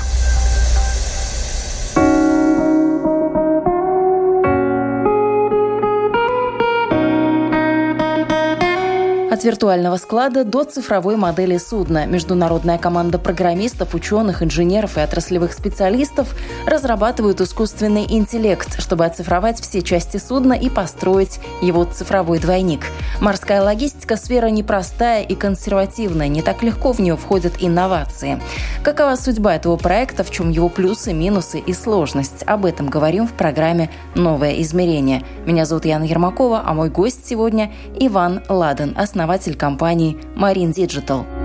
– От виртуального склада до цифровой модели судна международная команда программистов, ученых, инженеров и отраслевых специалистов разрабатывают искусственный интеллект, чтобы оцифровать все части судна и построить его цифровой двойник. Морская логистика – сфера непростая и консервативная, не так легко в нее входят инновации. Какова судьба этого проекта, в чем его плюсы, минусы и сложность? Об этом говорим в программе «Новое измерение». Меня зовут Яна Ермакова, а мой гость сегодня – Иван Ладен, основатель основатель компании Marine Digital.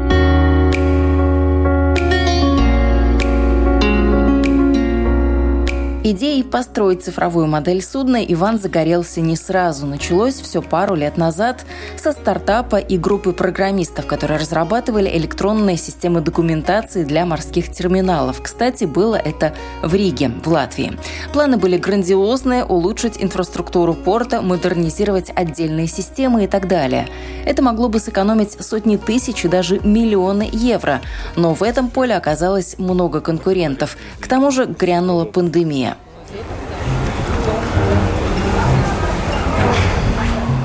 Идеей построить цифровую модель судна Иван загорелся не сразу. Началось все пару лет назад со стартапа и группы программистов, которые разрабатывали электронные системы документации для морских терминалов. Кстати, было это в Риге, в Латвии. Планы были грандиозные – улучшить инфраструктуру порта, модернизировать отдельные системы и так далее. Это могло бы сэкономить сотни тысяч и даже миллионы евро. Но в этом поле оказалось много конкурентов. К тому же грянула пандемия. Okay.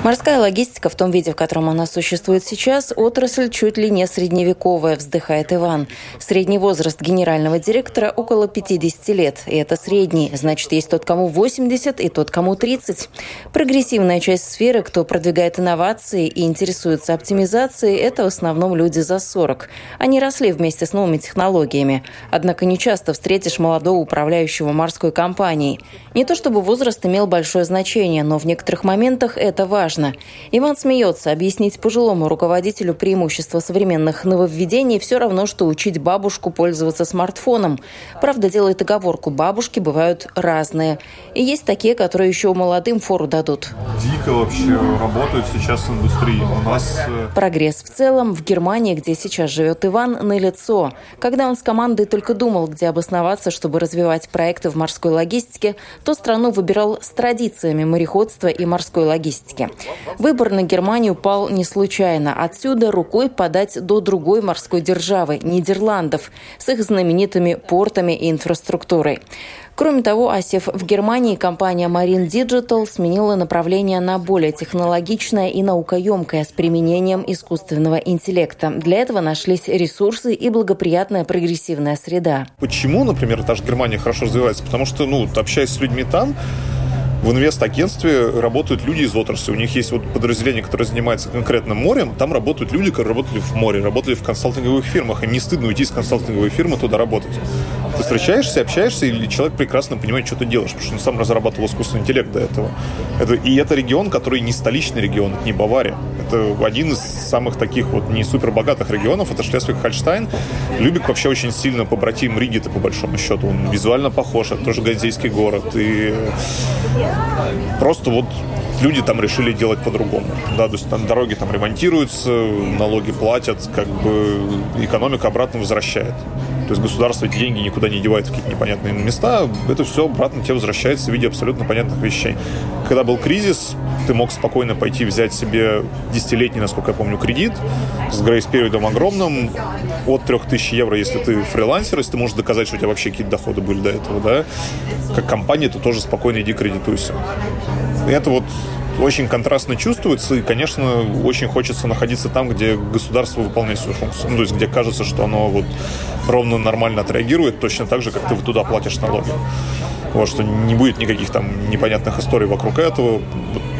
Морская логистика в том виде, в котором она существует сейчас, отрасль чуть ли не средневековая, вздыхает Иван. Средний возраст генерального директора около 50 лет. И это средний, значит, есть тот, кому 80 и тот, кому 30. Прогрессивная часть сферы, кто продвигает инновации и интересуется оптимизацией, это в основном люди за 40. Они росли вместе с новыми технологиями. Однако не часто встретишь молодого управляющего морской компанией. Не то чтобы возраст имел большое значение, но в некоторых моментах это важно важно. Иван смеется. Объяснить пожилому руководителю преимущества современных нововведений все равно, что учить бабушку пользоваться смартфоном. Правда, делает оговорку. Бабушки бывают разные. И есть такие, которые еще молодым фору дадут. Дико вообще работают сейчас в индустрии. У нас... Э, Прогресс в целом в Германии, где сейчас живет Иван, на лицо. Когда он с командой только думал, где обосноваться, чтобы развивать проекты в морской логистике, то страну выбирал с традициями мореходства и морской логистики. Выбор на Германию пал не случайно. Отсюда рукой подать до другой морской державы – Нидерландов, с их знаменитыми портами и инфраструктурой. Кроме того, осев в Германии, компания Marine Digital сменила направление на более технологичное и наукоемкое с применением искусственного интеллекта. Для этого нашлись ресурсы и благоприятная прогрессивная среда. Почему, например, та же Германия хорошо развивается? Потому что, ну, общаясь с людьми там, в инвест-агентстве работают люди из отрасли. У них есть вот подразделение, которое занимается конкретно морем. Там работают люди, которые работали в море, работали в консалтинговых фирмах. И не стыдно уйти из консалтинговой фирмы туда работать. Ты встречаешься, общаешься, и человек прекрасно понимает, что ты делаешь, потому что он сам разрабатывал искусственный интеллект до этого. Это, и это регион, который не столичный регион, это не Бавария. Это один из самых таких вот не супер богатых регионов, это Шлесвиг-Хольштайн. Любик вообще очень сильно побратим Риги-то по большому счету. Он визуально похож, это тоже ганзейский город. И просто вот люди там решили делать по-другому. Да, то есть там дороги там ремонтируются, налоги платят, как бы экономика обратно возвращает. То есть государство эти деньги никуда не девает в какие-то непонятные места, это все обратно тебе возвращается в виде абсолютно понятных вещей. Когда был кризис, ты мог спокойно пойти взять себе десятилетний, насколько я помню, кредит с грейс-периодом огромным от 3000 евро, если ты фрилансер, если ты можешь доказать, что у тебя вообще какие-то доходы были до этого, да, как компания, ты тоже спокойно иди кредитуйся. Это вот очень контрастно чувствуется, и, конечно, очень хочется находиться там, где государство выполняет свою функцию. Ну, то есть, где кажется, что оно вот ровно нормально отреагирует, точно так же, как ты туда платишь налоги. Вот, что не будет никаких там непонятных историй вокруг этого.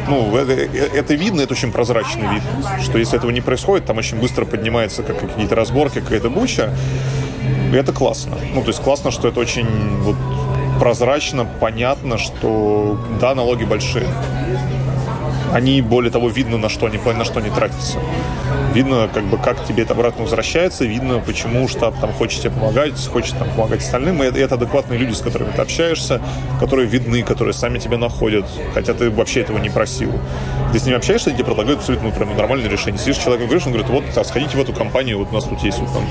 Ну, это, это видно, это очень прозрачно видно, что если этого не происходит, там очень быстро поднимается как какие-то разборки, какая-то буча, и это классно. Ну, то есть классно, что это очень вот, прозрачно, понятно, что да, налоги большие, они, более того, видно, на что они, на что они тратятся. Видно, как бы, как тебе это обратно возвращается, видно, почему штаб там хочет тебе помогать, хочет там помогать остальным. И это, это адекватные люди, с которыми ты общаешься, которые видны, которые сами тебя находят, хотя ты вообще этого не просил. Ты с ними общаешься, они тебе предлагают абсолютно ну, прям нормальное решение. Сидишь с человеком, говоришь, он говорит, вот, а, сходите в эту компанию, вот у нас тут есть вот, там,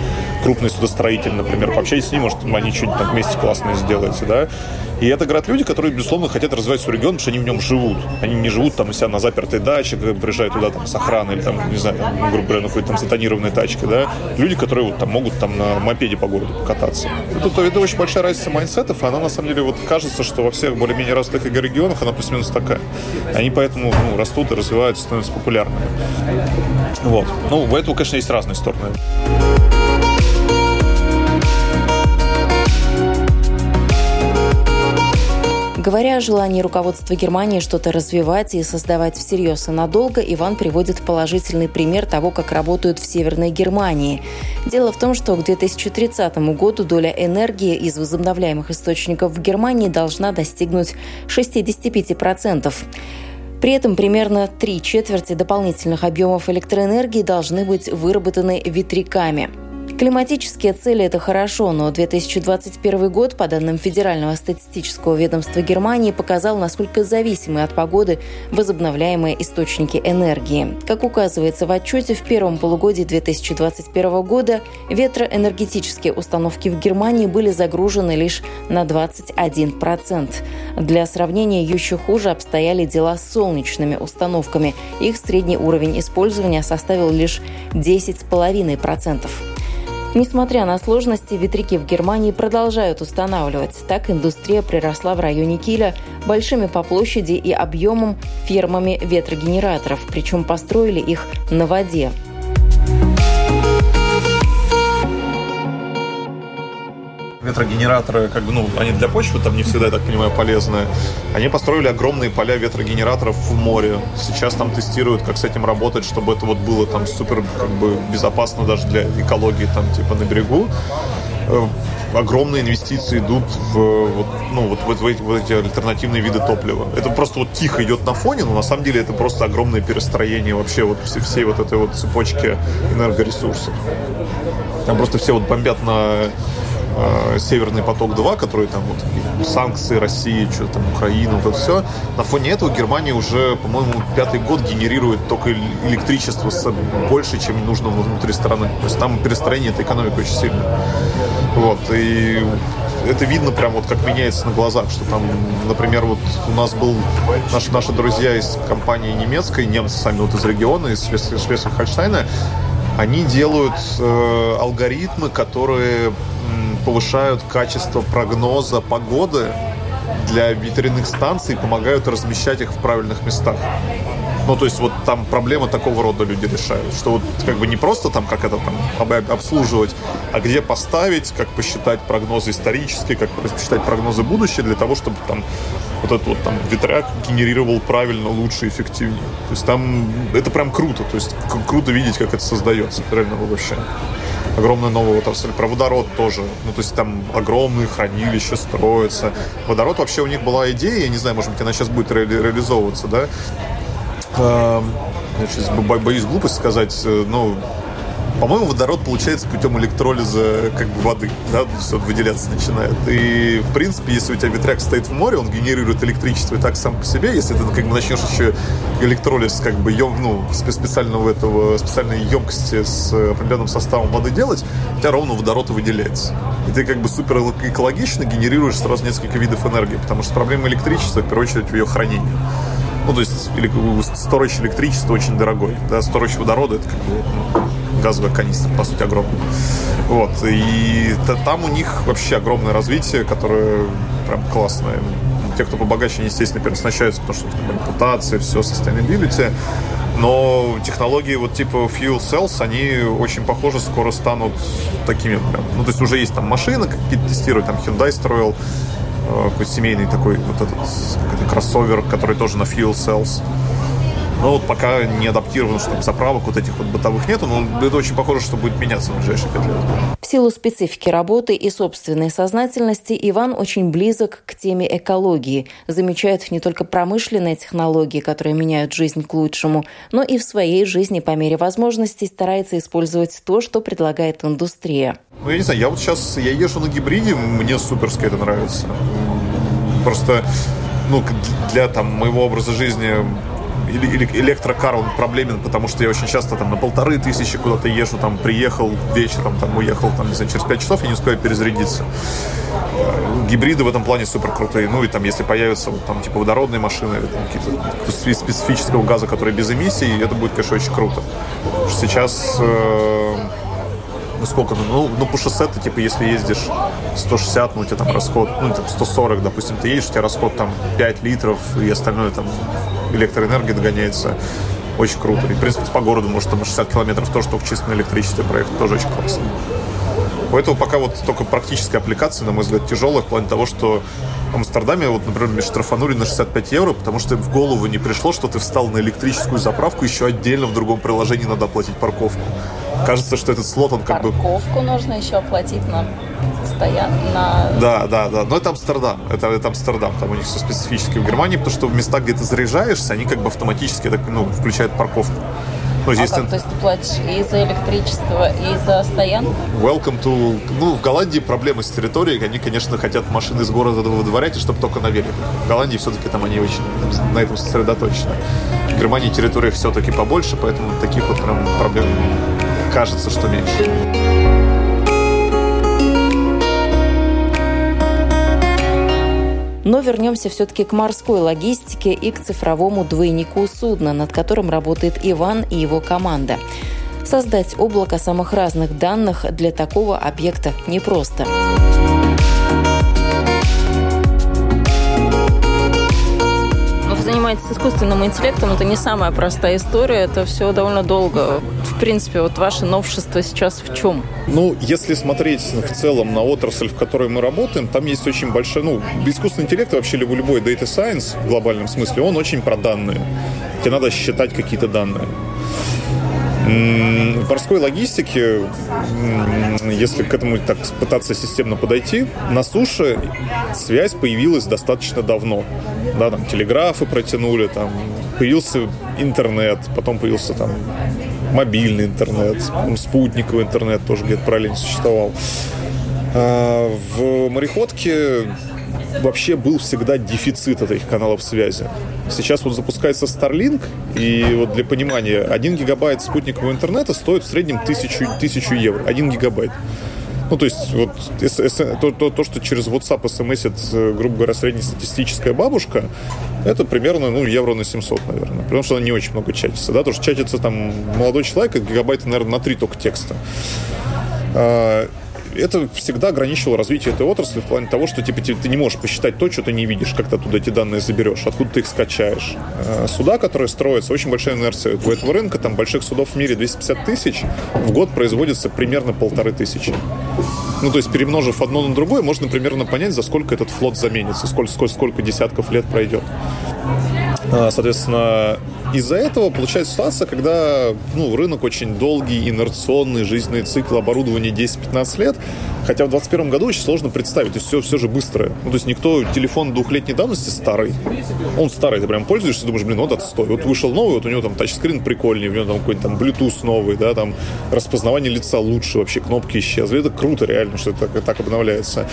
крупный судостроитель, например, пообщайтесь с ним, может, они что-нибудь там вместе классное сделаете, да. И это, говорят, люди, которые, безусловно, хотят развивать свой регион, потому что они в нем живут. Они не живут там у себя на запертой даче, приезжают туда там с охраной или там, не знаю, там, грубо говоря, на какой-то там сатанированной тачке, да. Люди, которые вот там могут там на мопеде по городу покататься. Это, это очень большая разница майнсетов, и она на самом деле вот кажется, что во всех более-менее развитых регионах она плюс-минус такая. Они поэтому ну, растут и развиваются, становятся популярными. Вот. Ну, у этого, конечно, есть разные стороны. Говоря о желании руководства Германии что-то развивать и создавать всерьез и надолго, Иван приводит положительный пример того, как работают в Северной Германии. Дело в том, что к 2030 году доля энергии из возобновляемых источников в Германии должна достигнуть 65%. При этом примерно три четверти дополнительных объемов электроэнергии должны быть выработаны ветряками. Климатические цели – это хорошо, но 2021 год, по данным Федерального статистического ведомства Германии, показал, насколько зависимы от погоды возобновляемые источники энергии. Как указывается в отчете, в первом полугодии 2021 года ветроэнергетические установки в Германии были загружены лишь на 21%. Для сравнения, еще хуже обстояли дела с солнечными установками. Их средний уровень использования составил лишь 10,5%. Несмотря на сложности, ветряки в Германии продолжают устанавливать. Так индустрия приросла в районе Киля большими по площади и объемом фермами ветрогенераторов, причем построили их на воде. Ветрогенераторы, как бы, ну, они для почвы там не всегда, я так понимаю, полезны. Они построили огромные поля ветрогенераторов в море. Сейчас там тестируют, как с этим работать, чтобы это вот было там супер, как бы, безопасно даже для экологии там, типа, на берегу э, огромные инвестиции идут в, вот, ну, вот, вот, в, эти, в эти альтернативные виды топлива. Это просто вот тихо идет на фоне, но на самом деле это просто огромное перестроение вообще вот всей, всей вот этой вот цепочки энергоресурсов. Там просто все вот бомбят на э, Северный поток-2, который там вот санкции России, что-то там Украина, вот это все. На фоне этого Германия уже, по-моему, пятый год генерирует только электричество больше, чем нужно внутри страны. То есть там перестроение этой экономики очень сильно. Вот, и это видно прям вот как меняется на глазах, что там, например, вот у нас был наши, наши друзья из компании немецкой, немцы сами вот из региона, из Шлезвиг-Хольштейна, они делают э, алгоритмы, которые повышают качество прогноза погоды для ветряных станций и помогают размещать их в правильных местах. Ну, то есть вот там проблемы такого рода люди решают, что вот как бы не просто там как это там обслуживать, а где поставить, как посчитать прогнозы исторические, как посчитать прогнозы будущее для того, чтобы там вот этот вот там ветряк генерировал правильно, лучше, эффективнее. То есть там это прям круто, то есть круто видеть, как это создается, реально вообще огромная новая отрасль. Про водород тоже. Ну, то есть там огромные хранилища строятся. Водород вообще у них была идея, я не знаю, может быть, она сейчас будет ре- реализовываться, да? Эм, я сейчас боюсь глупость сказать, э, но по-моему, водород получается путем электролиза как бы воды, да, все выделяться начинает. И, в принципе, если у тебя ветряк стоит в море, он генерирует электричество и так сам по себе, если ты как бы начнешь еще электролиз как бы ем, ну, специального этого, специальной емкости с определенным составом воды делать, у тебя ровно водород выделяется. И ты как бы супер экологично генерируешь сразу несколько видов энергии, потому что проблема электричества, в первую очередь, в ее хранении. Ну, то есть сторож электричества очень дорогой. Да, сторож водорода это как бы ну, газовая канистра, по сути, огромная. Вот. И там у них вообще огромное развитие, которое прям классное. Те, кто побогаче, они, естественно, переоснащаются, потому что там репутация, все, sustainability. Но технологии вот типа fuel cells, они очень похожи, скоро станут такими прям. Ну, то есть уже есть там машины какие-то тестируют, там Hyundai строил э, какой семейный такой вот этот кроссовер, который тоже на fuel cells. Но вот пока не адаптирован, чтобы заправок вот этих вот бытовых нету, но это очень похоже, что будет меняться в ближайшие пять лет. В силу специфики работы и собственной сознательности Иван очень близок к теме экологии, замечает не только промышленные технологии, которые меняют жизнь к лучшему, но и в своей жизни по мере возможностей старается использовать то, что предлагает индустрия. Ну, я не знаю, я вот сейчас, я езжу на гибриде, мне суперски это нравится. Просто, ну, для там моего образа жизни электрокар, он проблемен, потому что я очень часто там на полторы тысячи куда-то езжу, там приехал вечером, там уехал, там, не знаю, через пять часов я не успеваю перезарядиться. Гибриды в этом плане супер крутые. Ну и там, если появятся вот, там типа водородные машины или там какие-то специфического газа, который без эмиссий, это будет, конечно, очень круто. Сейчас э, ну сколько, ну, ну по шоссе ты, типа, если ездишь 160, ну, у тебя там расход, ну, там 140, допустим, ты едешь, у тебя расход там 5 литров, и остальное там электроэнергия догоняется. Очень круто. И, в принципе, по городу может там 60 километров тоже только чисто на электричестве проехать, тоже очень классно. Поэтому пока вот только практическая аппликация, на мой взгляд, тяжелая в плане того, что в Амстердаме, вот, например, штрафанули на 65 евро, потому что им в голову не пришло, что ты встал на электрическую заправку, еще отдельно в другом приложении надо оплатить парковку. Кажется, что этот слот, он как парковку бы... Парковку нужно еще оплатить на стоян на... Да, да, да. Но это Амстердам. Это, это Амстердам. Там у них все специфически в Германии, потому что в местах, где ты заряжаешься, они как бы автоматически так, ну, включают парковку. Здесь а как. То есть ты платишь и за электричество, и за стоянку? Welcome to... Ну, в Голландии проблемы с территорией. Они, конечно, хотят машины из города выдворять, и чтобы только на великах. В Голландии все-таки там они очень на этом сосредоточены. В Германии территория все-таки побольше, поэтому таких вот прям проблем кажется, что меньше. Но вернемся все-таки к морской логистике и к цифровому двойнику судна, над которым работает Иван и его команда. Создать облако самых разных данных для такого объекта непросто. Занимаетесь искусственным интеллектом, это не самая простая история, это все довольно долго. В принципе, вот ваше новшество сейчас в чем? Ну, если смотреть в целом на отрасль, в которой мы работаем, там есть очень большая, ну, искусственный интеллект, вообще любой data science в глобальном смысле, он очень про данные. Тебе надо считать какие-то данные. В морской логистике, если к этому так пытаться системно подойти, на суше связь появилась достаточно давно. Да, там телеграфы протянули, там появился интернет, потом появился там мобильный интернет, спутниковый интернет тоже где-то параллельно существовал. А в мореходке вообще был всегда дефицит этих каналов связи. Сейчас вот запускается Starlink, и вот для понимания, 1 гигабайт спутникового интернета стоит в среднем 1000, 1000 евро. 1 гигабайт. Ну, то есть, вот то, то, то, что через WhatsApp смсит, э, грубо говоря, среднестатистическая бабушка, это примерно, ну, евро на 700, наверное. Потому что она не очень много чатится, да, потому что чатится там молодой человек, гигабайта, наверное, на 3 только текста. Это всегда ограничивало развитие этой отрасли в плане того, что типа, ты не можешь посчитать то, что ты не видишь, как ты оттуда эти данные заберешь, откуда ты их скачаешь. Э, суда, которые строятся, очень большая инерция у этого рынка, там больших судов в мире 250 тысяч, в год производится примерно полторы тысячи. Ну, то есть, перемножив одно на другое, можно примерно понять, за сколько этот флот заменится, сколько, сколько, сколько десятков лет пройдет. А, соответственно, из-за этого получается ситуация, когда ну, рынок очень долгий, инерционный, жизненный цикл оборудования 10-15 лет, хотя в 2021 году очень сложно представить, то есть все, все же быстрое. Ну, то есть никто, телефон двухлетней давности старый, он старый, ты прям пользуешься, думаешь, блин, вот отстой. Вот вышел новый, вот у него там тачскрин прикольный, у него там какой-то там Bluetooth новый, да, там распознавание лица лучше, вообще кнопки исчезли. Это круто реально, что это так, так обновляется.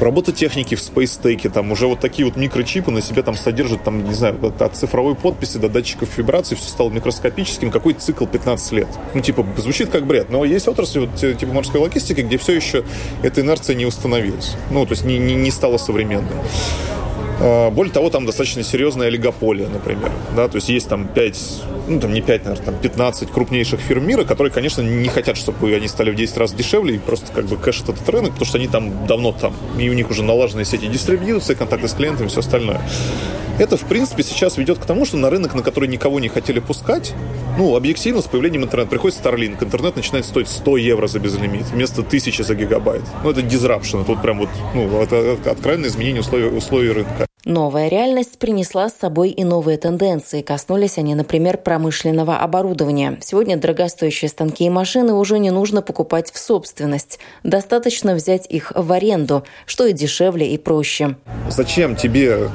Работа техники в Space там уже вот такие вот микрочипы на себе там содержат, там, не знаю, от цифровой подписи до датчиков вибраций, все стало микроскопическим, какой цикл 15 лет. Ну, типа, звучит как бред, но есть отрасли, вот, типа морской логистики, где все еще эта инерция не установилась. Ну, то есть не, не, не стала современной. А, более того, там достаточно серьезная олигополия, например. Да? То есть есть там 5, ну там не 5, наверное, там 15 крупнейших фирм мира, которые, конечно, не хотят, чтобы они стали в 10 раз дешевле и просто как бы кэшат этот рынок, потому что они там давно там. И у них уже налаженные сети дистрибьюции, контакты с клиентами все остальное. Это, в принципе, сейчас ведет к тому, что на рынок, на который никого не хотели пускать, ну, объективно, с появлением интернета приходит Starlink, интернет начинает стоить 100 евро за безлимит вместо 1000 за гигабайт. Ну, это disruption, тут прям вот, ну, это откровенное изменение условий, условий рынка. Новая реальность принесла с собой и новые тенденции. Коснулись они, например, промышленного оборудования. Сегодня дорогостоящие станки и машины уже не нужно покупать в собственность. Достаточно взять их в аренду, что и дешевле и проще. Зачем тебе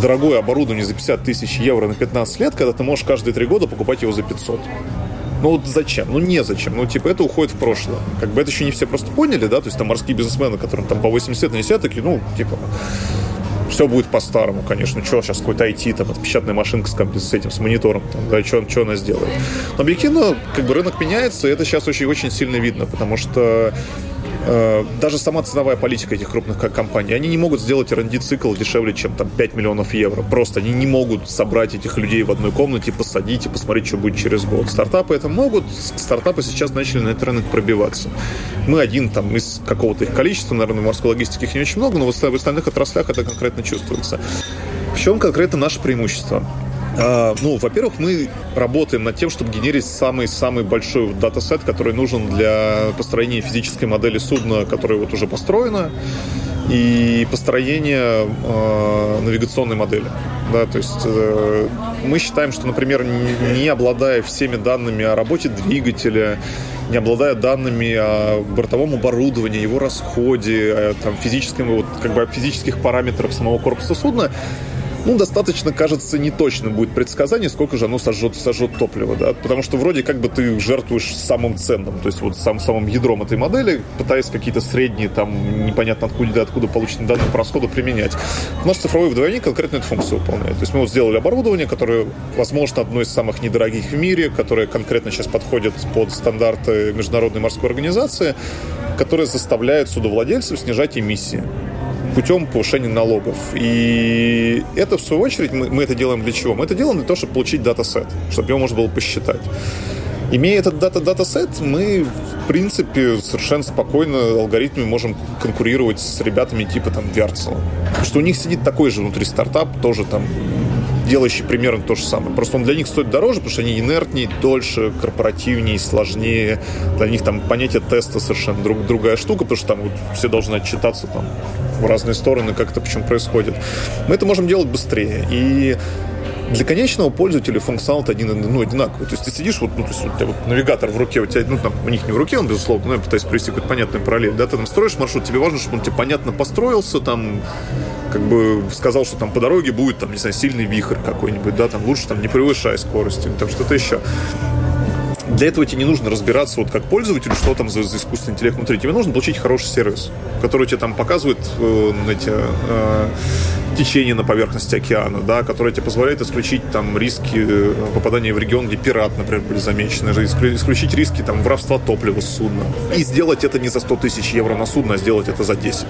дорогое оборудование за 50 тысяч евро на 15 лет, когда ты можешь каждые три года покупать его за 500? Ну вот зачем? Ну незачем. Ну типа это уходит в прошлое. Как бы это еще не все просто поняли, да? То есть там морские бизнесмены, которым там по 80 лет, они сидят такие, ну типа Все будет по-старому, конечно. Что сейчас какой-то IT, там, отпечатная машинка с, с этим, с монитором, там, да, что, что она сделает. Но объективно, как бы рынок меняется, и это сейчас очень-очень сильно видно, потому что даже сама ценовая политика этих крупных компаний, они не могут сделать R&D цикл дешевле, чем там 5 миллионов евро. Просто они не могут собрать этих людей в одной комнате, посадить и посмотреть, что будет через год. Стартапы это могут, стартапы сейчас начали на этот рынок пробиваться. Мы один там из какого-то их количества, наверное, в морской логистике их не очень много, но в остальных отраслях это конкретно чувствуется. В чем конкретно наше преимущество? А, ну, во-первых, мы работаем над тем, чтобы генерить самый-самый большой датасет, который нужен для построения физической модели судна, которое вот уже построено, и построения э, навигационной модели. Да, то есть э, мы считаем, что, например, не, обладая всеми данными о работе двигателя, не обладая данными о бортовом оборудовании, его расходе, о там, физическом, вот, как бы, физических параметрах самого корпуса судна, ну, достаточно, кажется, неточным будет предсказание, сколько же оно сожжет, сожжет топливо, да, потому что вроде как бы ты жертвуешь самым ценным, то есть вот сам, самым ядром этой модели, пытаясь какие-то средние, там, непонятно откуда, откуда полученные данные по расходу применять. Наш цифровой вдвойник конкретно эту функцию выполняет. То есть мы вот сделали оборудование, которое, возможно, одно из самых недорогих в мире, которое конкретно сейчас подходит под стандарты Международной морской организации, которое заставляет судовладельцев снижать эмиссии путем повышения налогов. И это, в свою очередь, мы, мы это делаем для чего? Мы это делаем для того, чтобы получить датасет, чтобы его можно было посчитать. Имея этот дата датасет, мы, в принципе, совершенно спокойно алгоритмами можем конкурировать с ребятами типа там Вярцева. Что у них сидит такой же внутри стартап, тоже там делающий примерно то же самое. Просто он для них стоит дороже, потому что они инертнее, дольше, корпоративнее, сложнее. Для них там понятие теста совершенно друг, другая штука, потому что там вот все должны отчитаться там в разные стороны, как это почему происходит. Мы это можем делать быстрее. И для конечного пользователя функционал один, ну, одинаковый. То есть ты сидишь, вот, ну, то есть у тебя вот навигатор в руке, у тебя, ну, там, у них не в руке, он, безусловно, но я пытаюсь привести какую-то понятную параллель. Да, ты там строишь маршрут, тебе важно, чтобы он тебе понятно построился, там, как бы сказал, что там по дороге будет, там, не знаю, сильный вихрь какой-нибудь, да, там, лучше там не превышай скорости, там, что-то еще. Для этого тебе не нужно разбираться вот как пользователю, что там за, за искусственный интеллект внутри. Тебе нужно получить хороший сервис, который тебе там показывает э, эти, э, течение на поверхности океана, да, которое тебе позволяет исключить там риски э, попадания в регион, где пират, например, были замечены, исключить риски там воровства топлива с судна. И сделать это не за 100 тысяч евро на судно, а сделать это за 10.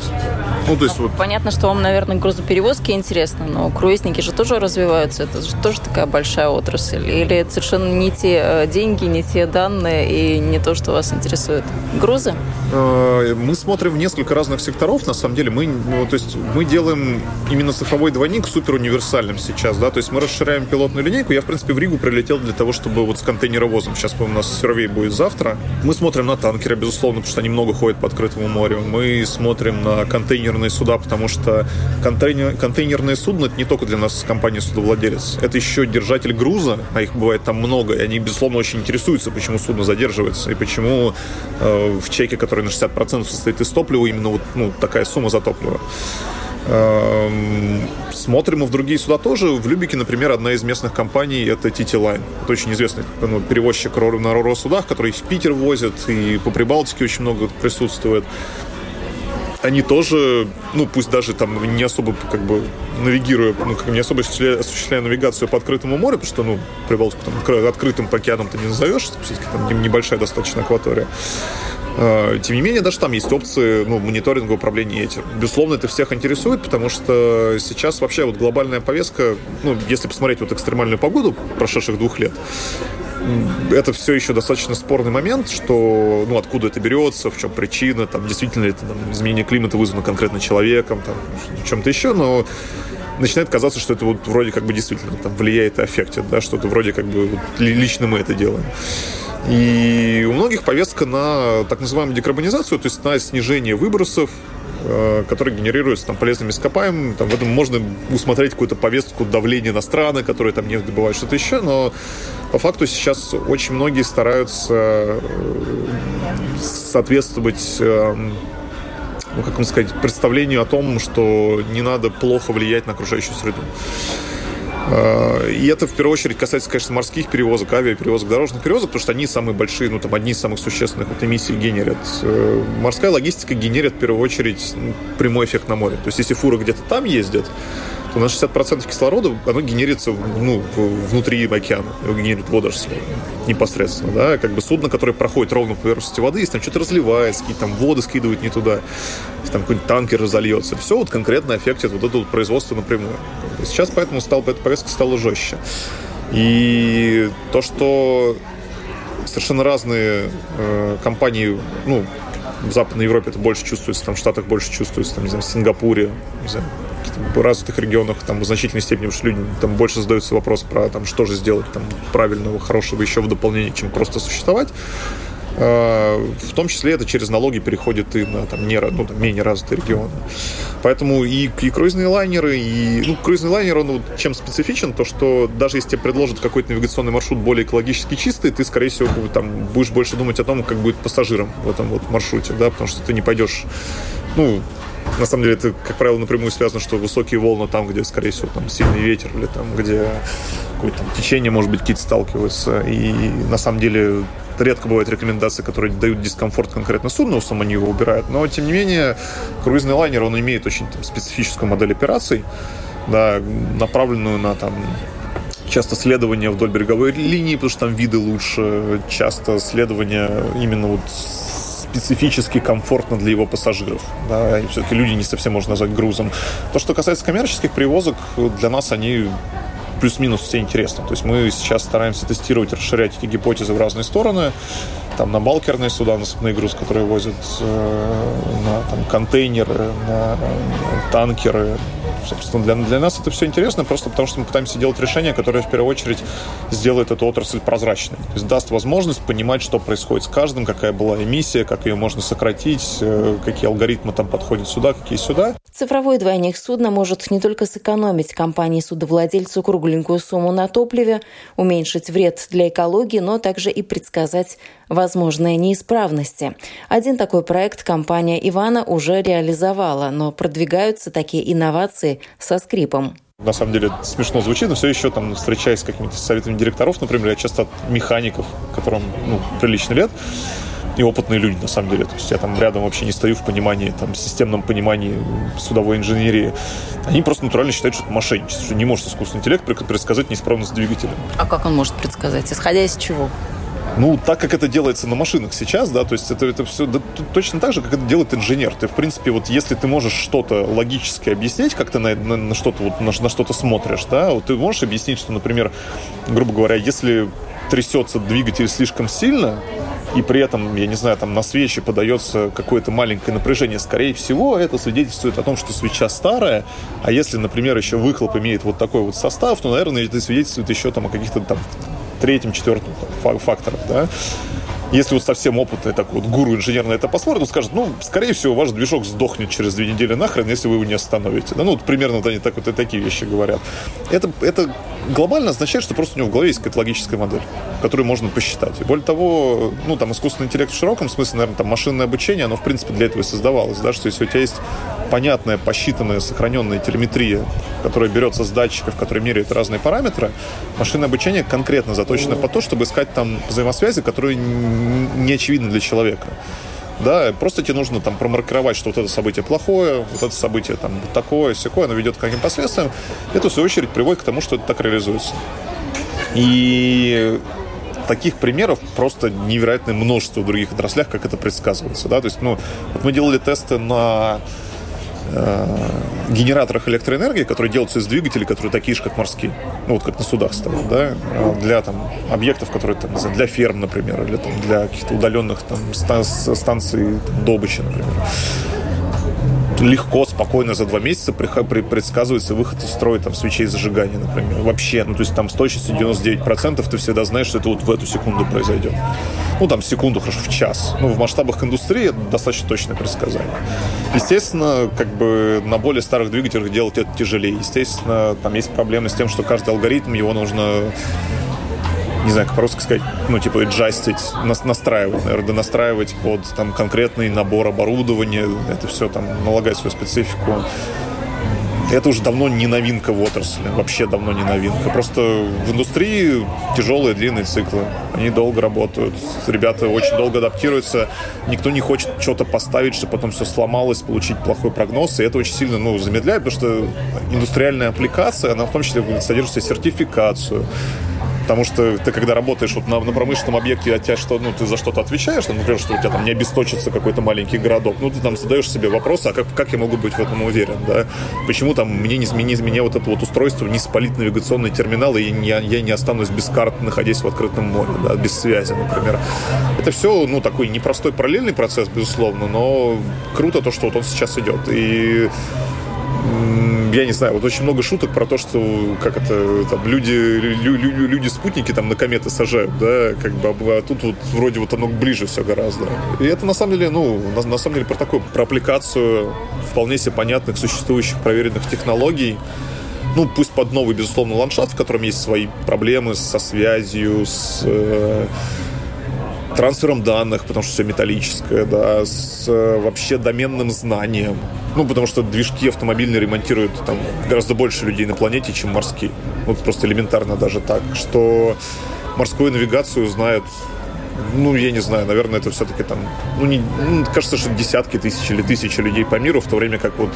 Ну, то есть, вот... Понятно, что вам, наверное, грузоперевозки интересно, но круизники же тоже развиваются. Это же тоже такая большая отрасль. Или это совершенно не те э, деньги, не те данные и не то, что вас интересует? Грузы? Э, мы смотрим в несколько разных секторов. На самом деле мы, ну, то есть мы делаем именно цифровой двойник супер универсальным сейчас. Да? То есть мы расширяем пилотную линейку. Я, в принципе, в Ригу прилетел для того, чтобы вот с контейнеровозом. Сейчас, по у нас сервей будет завтра. Мы смотрим на танкеры, безусловно, потому что они много ходят по открытому морю. Мы смотрим на контейнер контейнерные суда, потому что контейнер, контейнерные судна это не только для нас компания судовладелец, это еще держатель груза, а их бывает там много, и они, безусловно, очень интересуются, почему судно задерживается, и почему э, в чеке, который на 60% состоит из топлива, именно вот ну, такая сумма за топливо. Эм, смотрим мы в другие суда тоже. В Любике, например, одна из местных компаний — это TT Line. Это очень известный ну, перевозчик на РОРО-судах, который в Питер возит, и по Прибалтике очень много присутствует они тоже, ну, пусть даже там не особо как бы навигируя, ну, как не особо осуществляя, осуществляя навигацию по открытому морю, потому что, ну, Прибалтику там открытым по океанам ты не назовешь, все-таки там небольшая достаточно акватория. А, тем не менее, даже там есть опции ну, мониторинга управления этим. Безусловно, это всех интересует, потому что сейчас вообще вот глобальная повестка, ну, если посмотреть вот экстремальную погоду прошедших двух лет, это все еще достаточно спорный момент, что, ну, откуда это берется, в чем причина, там, действительно ли это там, изменение климата вызвано конкретно человеком, там, чем-то еще, но начинает казаться, что это вот вроде как бы действительно там влияет и аффектит, да, что-то вроде как бы вот, лично мы это делаем. И у многих повестка на так называемую декарбонизацию, то есть на снижение выбросов, Э, которые генерируются там, полезными ископаемыми. Там, в этом можно усмотреть какую-то повестку давления на страны, которые там нефть добывают, что-то еще, но по факту сейчас очень многие стараются э, соответствовать эм, ну, как вам сказать, представлению о том, что не надо плохо влиять на окружающую среду. Э, и это в первую очередь касается, конечно, морских перевозок, авиаперевозок, дорожных перевозок, потому что они самые большие, ну, там, одни из самых существенных вот, эмиссий генерят. Э, морская логистика генерит в первую очередь ну, прямой эффект на море. То есть, если фуры где-то там ездят, то на 60% кислорода оно генерится ну, внутри океана, его генерит водоросли непосредственно. Да? Как бы судно, которое проходит ровно по поверхности воды, если там что-то разливается, какие-то там воды скидывают не туда, если там какой-нибудь танкер разольется, все вот конкретно аффектит вот это вот производство напрямую. Сейчас поэтому стал, эта повестка стала жестче. И то, что совершенно разные э, компании, ну, в Западной Европе это больше чувствуется, там в Штатах больше чувствуется, там, не знаю, в Сингапуре, не знаю, развитых регионах там в значительной степени, потому что люди там больше задаются вопрос про там, что же сделать там правильного, хорошего еще в дополнение, чем просто существовать. А, в том числе это через налоги переходит и на там, не, ну, там, менее развитые регионы. Поэтому и, и круизные лайнеры, и ну, круизный лайнер, он вот чем специфичен, то что даже если тебе предложат какой-то навигационный маршрут более экологически чистый, ты, скорее всего, там, будешь больше думать о том, как будет пассажирам в этом вот маршруте, да, потому что ты не пойдешь ну, на самом деле это, как правило, напрямую связано, что высокие волны там, где, скорее всего, там сильный ветер или там, где какое-то течение, может быть, какие-то сталкиваются. И на самом деле редко бывают рекомендации, которые дают дискомфорт конкретно судну, сам они его убирают. Но, тем не менее, круизный лайнер, он имеет очень там, специфическую модель операций, да, направленную на там, часто следование вдоль береговой линии, потому что там виды лучше, часто следование именно вот специфически комфортно для его пассажиров. Да, и все-таки люди не совсем можно назвать грузом. То, что касается коммерческих перевозок, для нас они плюс-минус все интересны. То есть мы сейчас стараемся тестировать, расширять эти гипотезы в разные стороны. Там на балкерные суда, насыпные груз, которые возят э, на там, контейнеры, на э, танкеры, Собственно, для, для нас это все интересно, просто потому что мы пытаемся делать решение, которое в первую очередь сделает эту отрасль прозрачной. То есть даст возможность понимать, что происходит с каждым, какая была эмиссия, как ее можно сократить, э, какие алгоритмы там подходят сюда, какие сюда. Цифровой двойник судна может не только сэкономить компании-судовладельцу кругленькую сумму на топливе, уменьшить вред для экологии, но также и предсказать возможные неисправности. Один такой проект компания «Ивана» уже реализовала, но продвигаются такие инновации со скрипом. На самом деле смешно звучит, но все еще там встречаясь с какими-то советами директоров, например, я часто от механиков, которым ну, прилично лет, и опытные люди, на самом деле. То есть я там рядом вообще не стою в понимании, там, системном понимании судовой инженерии. Они просто натурально считают, что это мошенничество, что не может искусственный интеллект предсказать неисправность двигателя. А как он может предсказать? Исходя из чего? Ну, так как это делается на машинах сейчас, да, то есть это, это все да, точно так же, как это делает инженер. Ты, в принципе, вот если ты можешь что-то логически объяснить, как ты на, на, на что-то вот, на, на что-то смотришь, да, вот ты можешь объяснить, что, например, грубо говоря, если трясется двигатель слишком сильно, и при этом, я не знаю, там на свече подается какое-то маленькое напряжение, скорее всего, это свидетельствует о том, что свеча старая, а если, например, еще выхлоп имеет вот такой вот состав, то, наверное, это свидетельствует еще там о каких-то там третьем, четвертом факторах, да. Если вот совсем опытный такой вот гуру инженерный это посмотрит, он скажет, ну, скорее всего, ваш движок сдохнет через две недели нахрен, если вы его не остановите. Да, ну, вот примерно вот они так вот и такие вещи говорят. Это, это глобально означает, что просто у него в голове есть какая-то логическая модель, которую можно посчитать. И более того, ну, там, искусственный интеллект в широком смысле, наверное, там, машинное обучение, оно, в принципе, для этого и создавалось, да, что если у тебя есть понятная, посчитанная, сохраненная телеметрия, которая берется с датчиков, которые меряют разные параметры, машинное обучение конкретно заточено по то, чтобы искать там взаимосвязи, которые не очевидны для человека. Да, просто тебе нужно там промаркировать, что вот это событие плохое, вот это событие там такое, всякое, оно ведет к каким последствиям. Это, в свою очередь, приводит к тому, что это так реализуется. И таких примеров просто невероятное множество в других отраслях, как это предсказывается. Да? То есть, ну, вот мы делали тесты на генераторах электроэнергии, которые делаются из двигателей, которые такие же, как морские. Ну, вот как на судах стоят, да, э, для там объектов, которые там, для ферм, например, или там для каких-то удаленных там станций добычи, например легко, спокойно за два месяца предсказывается выход из строя там, свечей зажигания, например. Вообще, ну, то есть там с точностью 99% ты всегда знаешь, что это вот в эту секунду произойдет. Ну, там, секунду, хорошо, в час. Ну, в масштабах индустрии это достаточно точное предсказание. Естественно, как бы на более старых двигателях делать это тяжелее. Естественно, там есть проблемы с тем, что каждый алгоритм, его нужно не знаю, как по-русски сказать, ну, типа, джастить, настраивать, наверное, настраивать под там конкретный набор оборудования, это все там налагать свою специфику. Это уже давно не новинка в отрасли, вообще давно не новинка. Просто в индустрии тяжелые длинные циклы. Они долго работают, ребята очень долго адаптируются. Никто не хочет что-то поставить, чтобы потом все сломалось, получить плохой прогноз. И это очень сильно ну, замедляет, потому что индустриальная аппликация, она в том числе содержит в себе сертификацию, Потому что ты, когда работаешь вот на, на промышленном объекте, от тебя что, ну, ты за что-то отвечаешь, например, что у тебя там не обесточится какой-то маленький городок, ну, ты там задаешь себе вопрос, а как, как я могу быть в этом уверен, да? Почему там мне не, не изменя вот это вот устройство не спалит навигационный терминал, и я, я не останусь без карт, находясь в открытом море, да, без связи, например. Это все, ну, такой непростой параллельный процесс, безусловно, но круто то, что вот он сейчас идет. И я не знаю, вот очень много шуток про то, что как это там люди, лю, лю, люди спутники там на кометы сажают, да, как бы, а тут вот вроде вот оно ближе все гораздо. И это на самом деле, ну, на, на самом деле про такую, про аппликацию вполне себе понятных, существующих, проверенных технологий, ну, пусть под новый, безусловно, ландшафт, в котором есть свои проблемы со связью, с э, трансфером данных, потому что все металлическое, да, с э, вообще доменным знанием. Ну, потому что движки автомобильные ремонтируют там гораздо больше людей на планете, чем морские. Вот просто элементарно даже так, что морскую навигацию знают ну, я не знаю, наверное, это все-таки там, ну, не, ну, кажется, что десятки тысяч или тысячи людей по миру, в то время как вот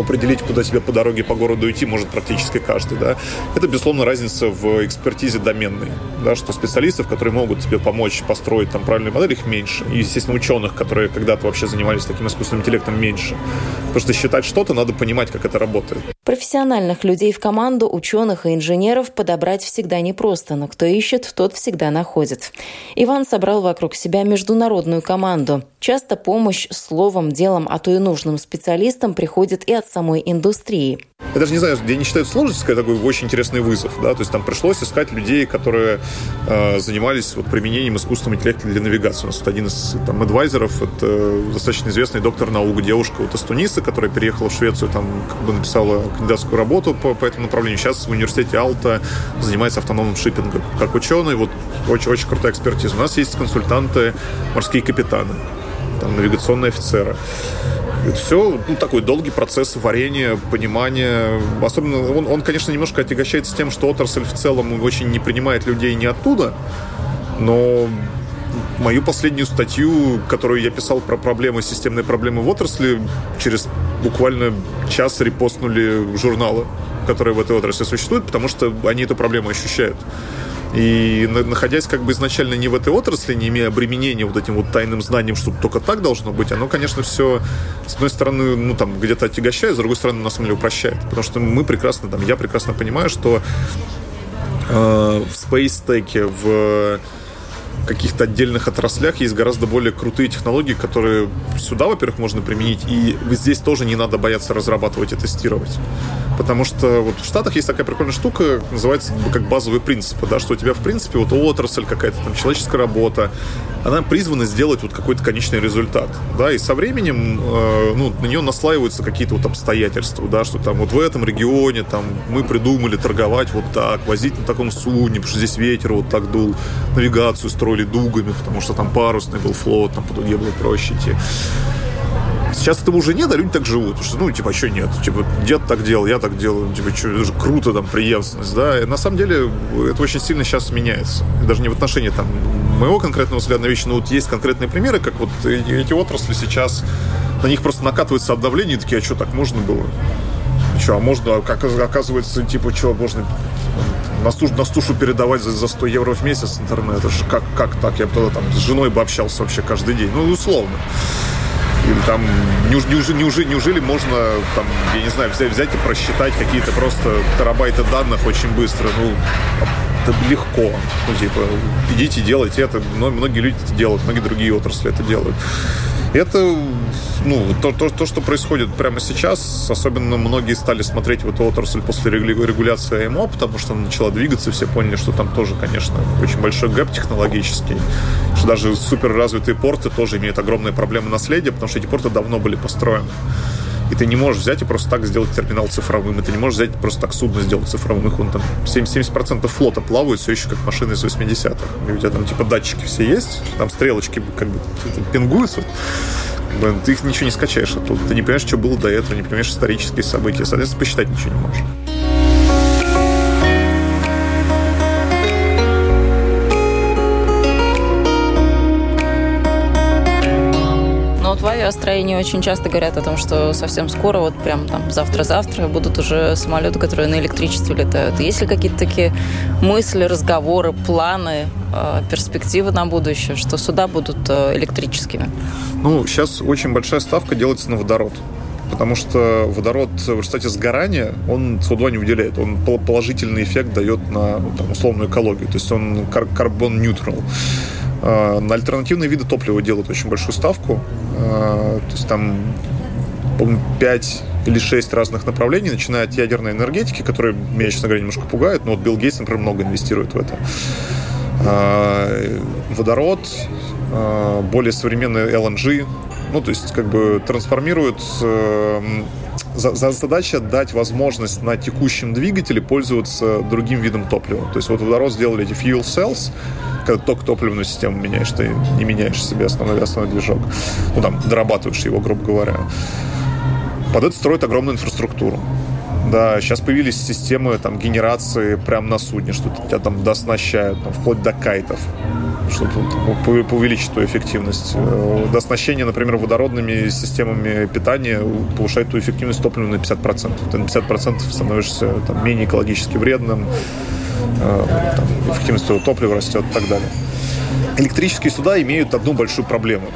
определить, куда тебе по дороге, по городу идти, может практически каждый, да. Это, безусловно, разница в экспертизе доменной, да, что специалистов, которые могут тебе помочь построить там правильную модель, их меньше. И, естественно, ученых, которые когда-то вообще занимались таким искусственным интеллектом, меньше. Потому что считать что-то, надо понимать, как это работает. Профессиональных людей в команду, ученых и инженеров подобрать всегда непросто, но кто ищет, тот всегда находит. Иван собрал вокруг себя международную команду. Часто помощь словом, делом, а то и нужным специалистам приходит и от самой индустрии. Я даже не знаю, где не считают сложность, это такой очень интересный вызов. Да? То есть там пришлось искать людей, которые э, занимались вот, применением искусственного интеллекта для навигации. У нас вот один из там, адвайзеров, это достаточно известный доктор наук, девушка вот из Туниса, которая переехала в Швецию, там как бы написала кандидатскую работу по, по этому направлению. Сейчас в университете Алта занимается автономным шиппингом. Как ученый, вот очень-очень крутая экспертиза. У нас есть консультанты, морские капитаны там, навигационные офицеры. Это все ну, такой долгий процесс варения, понимания. Особенно он, он, конечно, немножко отягощается тем, что отрасль в целом очень не принимает людей не оттуда, но мою последнюю статью, которую я писал про проблемы, системные проблемы в отрасли, через буквально час репостнули журналы, которые в этой отрасли существуют, потому что они эту проблему ощущают. И находясь как бы изначально не в этой отрасли, не имея обременения вот этим вот тайным знанием, что только так должно быть, оно, конечно, все, с одной стороны, ну, там, где-то отягощает, с другой стороны, на самом деле, упрощает. Потому что мы прекрасно, там, я прекрасно понимаю, что э, в Space Tech, в каких-то отдельных отраслях есть гораздо более крутые технологии, которые сюда, во-первых, можно применить, и здесь тоже не надо бояться разрабатывать и тестировать. Потому что вот в Штатах есть такая прикольная штука, называется как базовые принципы, да, что у тебя, в принципе, вот отрасль какая-то, там, человеческая работа, она призвана сделать вот какой-то конечный результат, да, и со временем, э, ну, на нее наслаиваются какие-то вот обстоятельства, да, что там вот в этом регионе, там, мы придумали торговать вот так, возить на таком судне, потому что здесь ветер вот так дул, навигацию строили дугами, потому что там парусный был флот, там по дуге было проще идти. Сейчас этого уже нет, а люди так живут. Что, ну, типа, а что нет? Типа, дед так делал, я так делаю. Типа, что, это же круто, там, преемственность, да. И на самом деле это очень сильно сейчас меняется. Даже не в отношении, там, моего конкретного взгляда на вещи, но вот есть конкретные примеры, как вот эти отрасли сейчас, на них просто накатывается обновление, и такие, а что, так можно было? Что, а можно, а как оказывается, типа, что, можно на, суш, на сушу передавать за, за 100 евро в месяц интернет? Это же как, как так? Я бы тогда там с женой бы общался вообще каждый день. Ну, условно. Или там, неужели, неужели, неужели можно, там, я не знаю, взять, взять и просчитать какие-то просто терабайты данных очень быстро? Ну, это легко. Ну, типа, идите, делайте это. Но многие люди это делают, многие другие отрасли это делают. Это ну, то, то, то, что происходит прямо сейчас, особенно многие стали смотреть в эту отрасль после регуляции АМО, потому что она начала двигаться, все поняли, что там тоже, конечно, очень большой гэп технологический, что даже суперразвитые порты тоже имеют огромные проблемы наследия, потому что эти порты давно были построены. И ты не можешь взять и просто так сделать терминал цифровым. И ты не можешь взять и просто так судно сделать цифровым. Их вон там 70% флота плавают все еще как машины из 80-х. И у тебя там типа датчики все есть, там стрелочки как бы пингуются Ты их ничего не скачаешь оттуда. Ты не понимаешь, что было до этого, не понимаешь исторические события. Соответственно, посчитать ничего не можешь. Авиастроении очень часто говорят о том, что совсем скоро, вот прям там завтра-завтра будут уже самолеты, которые на электричестве летают. Есть ли какие-то такие мысли, разговоры, планы, э, перспективы на будущее, что суда будут э, электрическими? Ну, сейчас очень большая ставка делается на водород потому что водород в результате сгорания, он СО2 не выделяет, он положительный эффект дает на ну, там, условную экологию, то есть он карбон-нейтрал. А, на альтернативные виды топлива делают очень большую ставку. А, то есть там, по-моему, 5 или 6 разных направлений, начиная от ядерной энергетики, которая меня, честно говоря, немножко пугает, но вот Билл Гейтс, например, много инвестирует в это. А, водород, более современный LNG, ну, то есть, как бы трансформируют э, за, за задача дать возможность на текущем двигателе пользоваться другим видом топлива. То есть вот водород сделали эти fuel cells, когда только топливную систему меняешь, ты не меняешь себе основной, основной движок. Ну, там, дорабатываешь его, грубо говоря. Под это строят огромную инфраструктуру. Да, сейчас появились системы там, генерации прямо на судне, что тебя там дооснащают, там, вплоть до кайтов, чтобы увеличить твою эффективность. Э, дооснащение, например, водородными системами питания повышает твою эффективность топлива на 50%. Ты на 50% становишься там, менее экологически вредным, там, эффективность топлива растет и так далее. Электрические суда имеют одну большую проблему.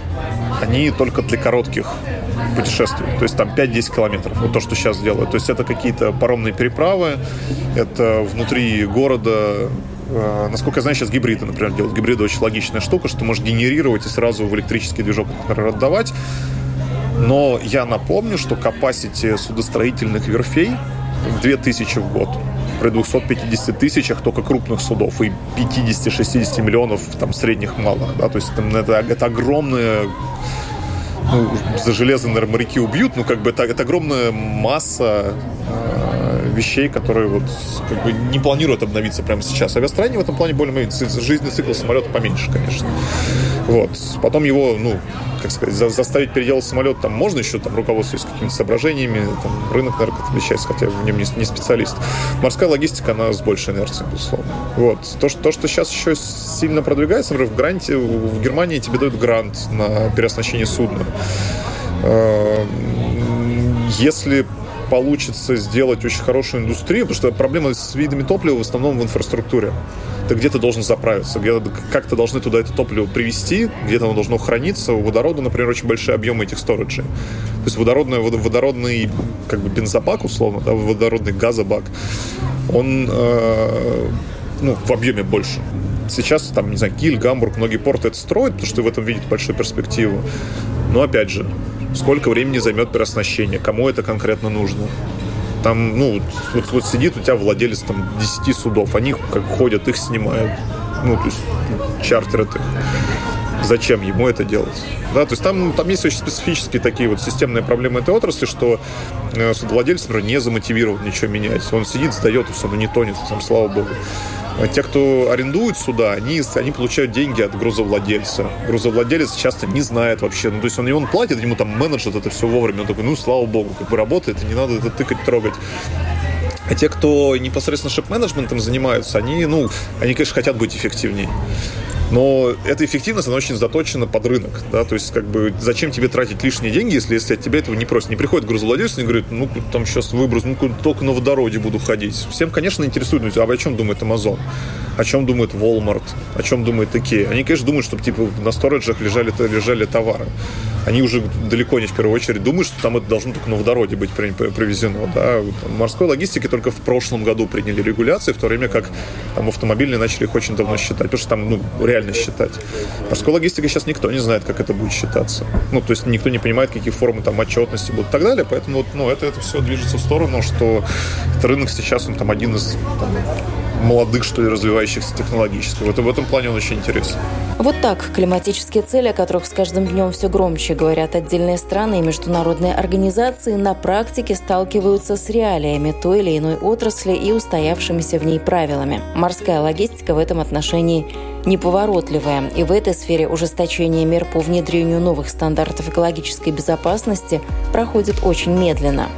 Они только для коротких путешествий, то есть там 5-10 километров, вот то, что сейчас делают. То есть это какие-то паромные переправы, это внутри города, э, насколько я знаю, сейчас гибриды, например, делают. Гибриды очень логичная штука, что ты можешь генерировать и сразу в электрический движок, например, отдавать. Но я напомню, что capacity судостроительных верфей 2000 в год при 250 тысячах только крупных судов и 50-60 миллионов там средних малых, да, то есть там, это, это огромная ну, за железо, наверное, моряки убьют, но как бы это, это огромная масса вещей, которые вот как бы не планируют обновиться прямо сейчас. Авиастроение в этом плане более жизненный цикл самолета поменьше, конечно. Вот. Потом его, ну, как сказать, за, заставить переделать самолет там можно еще, там, руководствуясь какими-то соображениями, там, рынок, наверное, отличается, хотя в нем не, не специалист. Морская логистика, она с большей инерцией, безусловно. Вот. То, что, то, что сейчас еще сильно продвигается, например, в гранте, в Германии тебе дают грант на переоснащение судна. Эм, если получится сделать очень хорошую индустрию, потому что проблема с видами топлива в основном в инфраструктуре. Ты где-то должен заправиться, где как-то должны туда это топливо привезти, где-то оно должно храниться. У водорода, например, очень большие объемы этих сториджей. То есть водородный, водородный как бы бензобак, условно, да, водородный газобак, он э, ну, в объеме больше. Сейчас, там, не знаю, Киль, Гамбург, многие порты это строят, потому что в этом видят большую перспективу. Но, опять же, сколько времени займет переоснащение, кому это конкретно нужно. Там, ну, вот, вот сидит у тебя владелец там 10 судов, они как ходят, их снимают, ну, то есть чартерят их. Зачем ему это делать? Да, то есть там, там есть очень специфические такие вот системные проблемы этой отрасли, что э, судовладелец, например, не замотивирован ничего менять. Он сидит, сдает, и все, оно не тонет, там, слава богу. А те, кто арендует суда, они, они получают деньги от грузовладельца. Грузовладелец часто не знает вообще. Ну, то есть он, он платит, ему там менеджер это все вовремя. Он такой, ну, слава богу, как бы работает, и не надо это тыкать, трогать. А те, кто непосредственно шип-менеджментом занимаются, они, ну, они, конечно, хотят быть эффективнее. Но эта эффективность, она очень заточена под рынок, да, то есть как бы зачем тебе тратить лишние деньги, если, если от тебя этого не просят. Не приходит грузовладелец и говорит, ну, там сейчас выброс, ну, только на водороде буду ходить. Всем, конечно, интересует, ну, а о чем думает Amazon? О чем думает Walmart? О чем думает Ikea? Они, конечно, думают, чтобы, типа, на сториджах лежали, лежали товары они уже далеко не в первую очередь думают, что там это должно только на водороде быть привезено. Да? Там, морской логистике только в прошлом году приняли регуляции, в то время как там, автомобильные начали их очень давно считать, потому что там ну, реально считать. Морской логистикой сейчас никто не знает, как это будет считаться. Ну, то есть никто не понимает, какие формы там отчетности будут и так далее, поэтому вот, ну, это, это все движется в сторону, что этот рынок сейчас он там один из там, молодых, что ли, развивающихся технологически. Вот в этом плане он очень интересен. Вот так климатические цели, о которых с каждым днем все громче говорят отдельные страны и международные организации, на практике сталкиваются с реалиями той или иной отрасли и устоявшимися в ней правилами. Морская логистика в этом отношении неповоротливая, и в этой сфере ужесточение мер по внедрению новых стандартов экологической безопасности проходит очень медленно.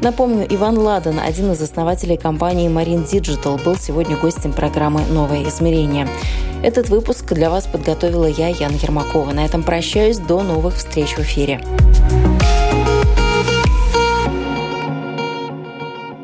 Напомню, Иван Ладан, один из основателей компании Marine Digital, был сегодня гостем программы «Новое измерение». Этот выпуск для вас подготовила я, Яна Ермакова. На этом прощаюсь. До новых встреч в эфире.